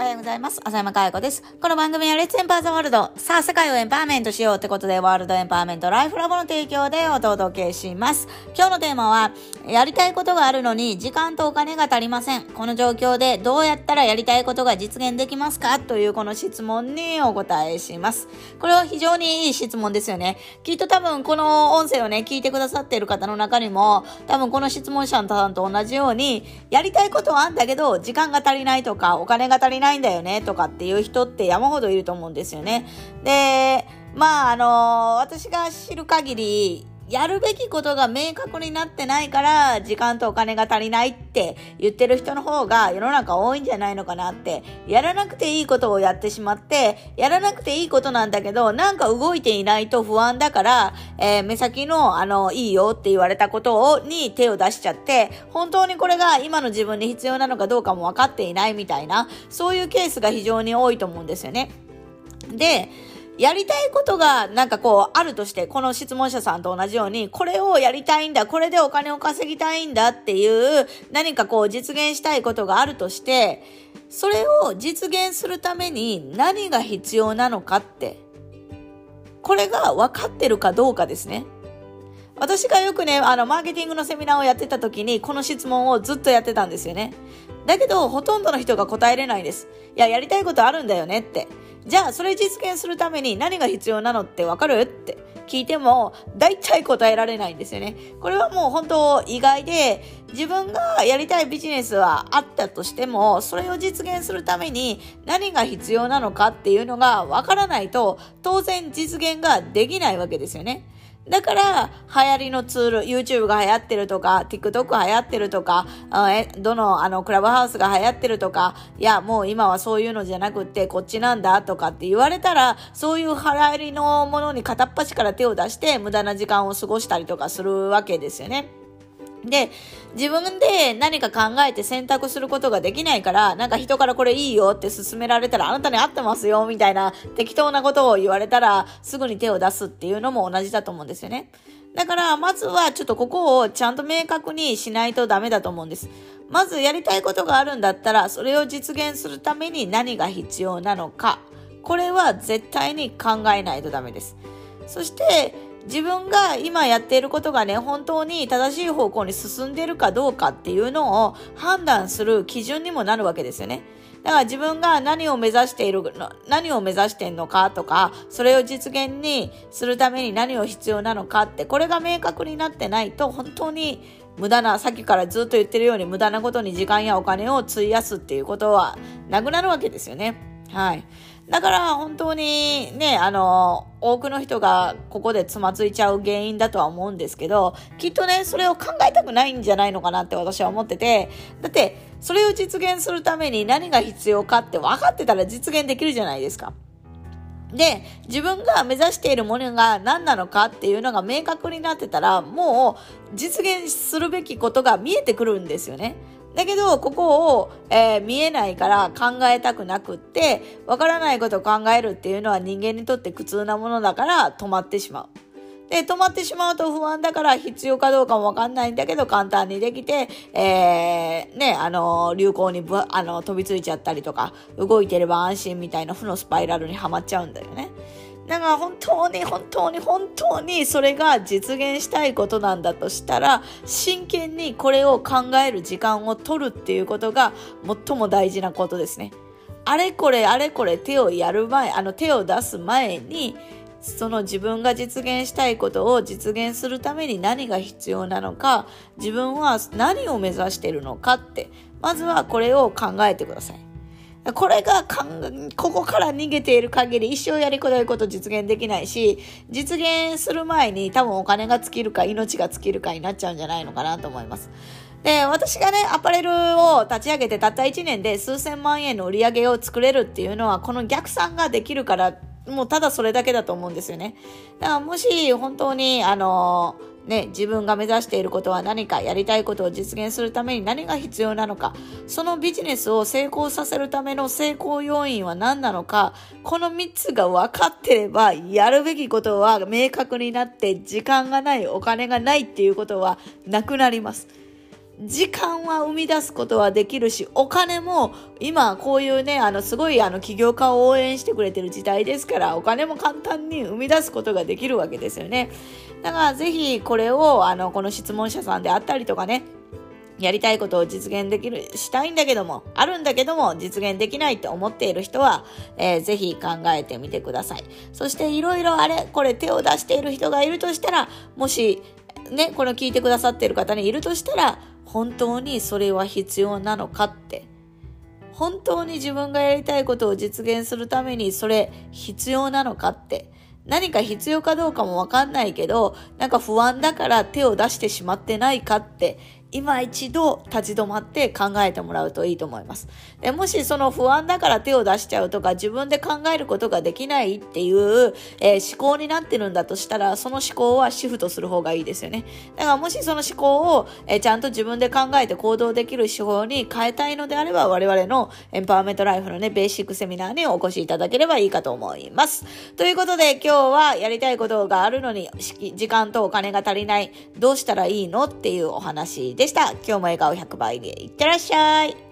おはようございます。浅山かや子です。この番組はレッツエンパーザワールド。さあ、世界をエンパワーメントしようってことで、ワールドエンパワーメントライフラボの提供でお届けします。今日のテーマは、やりたいことがあるのに時間とお金が足りません。この状況でどうやったらやりたいことが実現できますか？というこの質問にお答えします。これは非常にいい質問ですよね。きっと多分この音声をね、聞いてくださっている方の中にも、多分この質問者のさんと同じように、やりたいことはあんだけど、時間が足りないとか、お金が足りないないんだよねとかっていう人って山ほどいると思うんですよね。で、まあ、あの私が知る限り、やるべきことが明確になってないから、時間とお金が足りないって言ってる人の方が世の中多いんじゃないのかなって、やらなくていいことをやってしまって、やらなくていいことなんだけど、なんか動いていないと不安だから、えー、目先の、あの、いいよって言われたことを、に手を出しちゃって、本当にこれが今の自分に必要なのかどうかも分かっていないみたいな、そういうケースが非常に多いと思うんですよね。で、やりたいことがなんかこうあるとして、この質問者さんと同じように、これをやりたいんだ、これでお金を稼ぎたいんだっていう何かこう実現したいことがあるとして、それを実現するために何が必要なのかって、これが分かってるかどうかですね。私がよくね、あの、マーケティングのセミナーをやってた時に、この質問をずっとやってたんですよね。だけど、ほとんどの人が答えれないです。いや、やりたいことあるんだよねって。じゃあ、それ実現するために何が必要なのってわかる？って聞いても、大体答えられないんですよね。これはもう本当意外で、自分がやりたいビジネスはあったとしても、それを実現するために何が必要なのかっていうのがわからないと、当然実現ができないわけですよね。だから、流行りのツール、YouTube が流行ってるとか、TikTok 流行ってるとか、どの、あの、クラブハウスが流行ってるとか、いや、もう今はそういうのじゃなくて、こっちなんだとかって言われたら、そういう流行りのものに片っ端から手を出して、無駄な時間を過ごしたりとかするわけですよね。で、自分で何か考えて選択することができないから、なんか人からこれいいよって勧められたら、あなたに合ってますよ、みたいな適当なことを言われたら、すぐに手を出すっていうのも同じだと思うんですよね。だから、まずはちょっとここをちゃんと明確にしないとダメだと思うんです。まずやりたいことがあるんだったら、それを実現するために何が必要なのか。これは絶対に考えないとダメです。そして、自分が今やっていることがね、本当に正しい方向に進んでいるかどうかっていうのを判断する基準にもなるわけですよね。だから自分が何を目指しているの、何を目指しているのかとか、それを実現にするために何を必要なのかって、これが明確になってないと、本当に無駄な、さっきからずっと言ってるように無駄なことに時間やお金を費やすっていうことはなくなるわけですよね。はい。だから本当にね、あの、多くの人がここでつまずいちゃう原因だとは思うんですけど、きっとね、それを考えたくないんじゃないのかなって私は思ってて、だって、それを実現するために何が必要かって分かってたら実現できるじゃないですか。で、自分が目指しているものが何なのかっていうのが明確になってたら、もう実現するべきことが見えてくるんですよね。だけど、ここを、えー、見えないから考えたくなくって、わからないことを考えるっていうのは人間にとって苦痛なものだから止まってしまう。で、止まってしまうと不安だから必要かどうかもわかんないんだけど簡単にできて、えー、ね、あの、流行にぶあの飛びついちゃったりとか、動いてれば安心みたいな負のスパイラルにはまっちゃうんだよね。だから本当に本当に本当にそれが実現したいことなんだとしたら真剣にこれを考える時間を取るっていうことが最も大事なことですね。あれこれあれこれ手をやる前、あの手を出す前にその自分が実現したいことを実現するために何が必要なのか、自分は何を目指してるのかって、まずはこれを考えてください。これがかん、ここから逃げている限り一生やりこないこと実現できないし、実現する前に多分お金が尽きるか命が尽きるかになっちゃうんじゃないのかなと思います。で、私がね、アパレルを立ち上げてたった1年で数千万円の売り上げを作れるっていうのは、この逆算ができるからもうただそれだけだと思うんですよね。だからもし本当に、あのね、自分が目指していることは何か、やりたいことを実現するために何が必要なのか、そのビジネスを成功させるための成功要因は何なのか、この3つが分かってれば、やるべきことは明確になって、時間がない、お金がないっていうことはなくなります。時間は生み出すことはできるし、お金も今こういうね、あのすごいあの起業家を応援してくれてる時代ですから、お金も簡単に生み出すことができるわけですよね。だからぜひこれをあのこの質問者さんであったりとかね、やりたいことを実現できる、したいんだけども、あるんだけども、実現できないって思っている人は、えー、ぜひ考えてみてください。そしていろいろあれ、これ手を出している人がいるとしたら、もし、ね、この聞いてくださっている方にいるとしたら、本当にそれは必要なのかって。本当に自分がやりたいことを実現するためにそれ必要なのかって。何か必要かどうかもわかんないけど、なんか不安だから手を出してしまってないかって今一度立ち止まって考えてもらうといいと思います。でもしその不安だから手を出しちゃうとか自分で考えることができないっていう、えー、思考になってるんだとしたらその思考はシフトする方がいいですよね。だからもしその思考を、えー、ちゃんと自分で考えて行動できる手法に変えたいのであれば我々のエンパワーメントライフのねベーシックセミナーにお越しいただければいいかと思います。ということで今日はやりたいことがあるのに時間とお金が足りないどうしたらいいのっていうお話でした。今日も笑顔100倍でいってらっしゃい。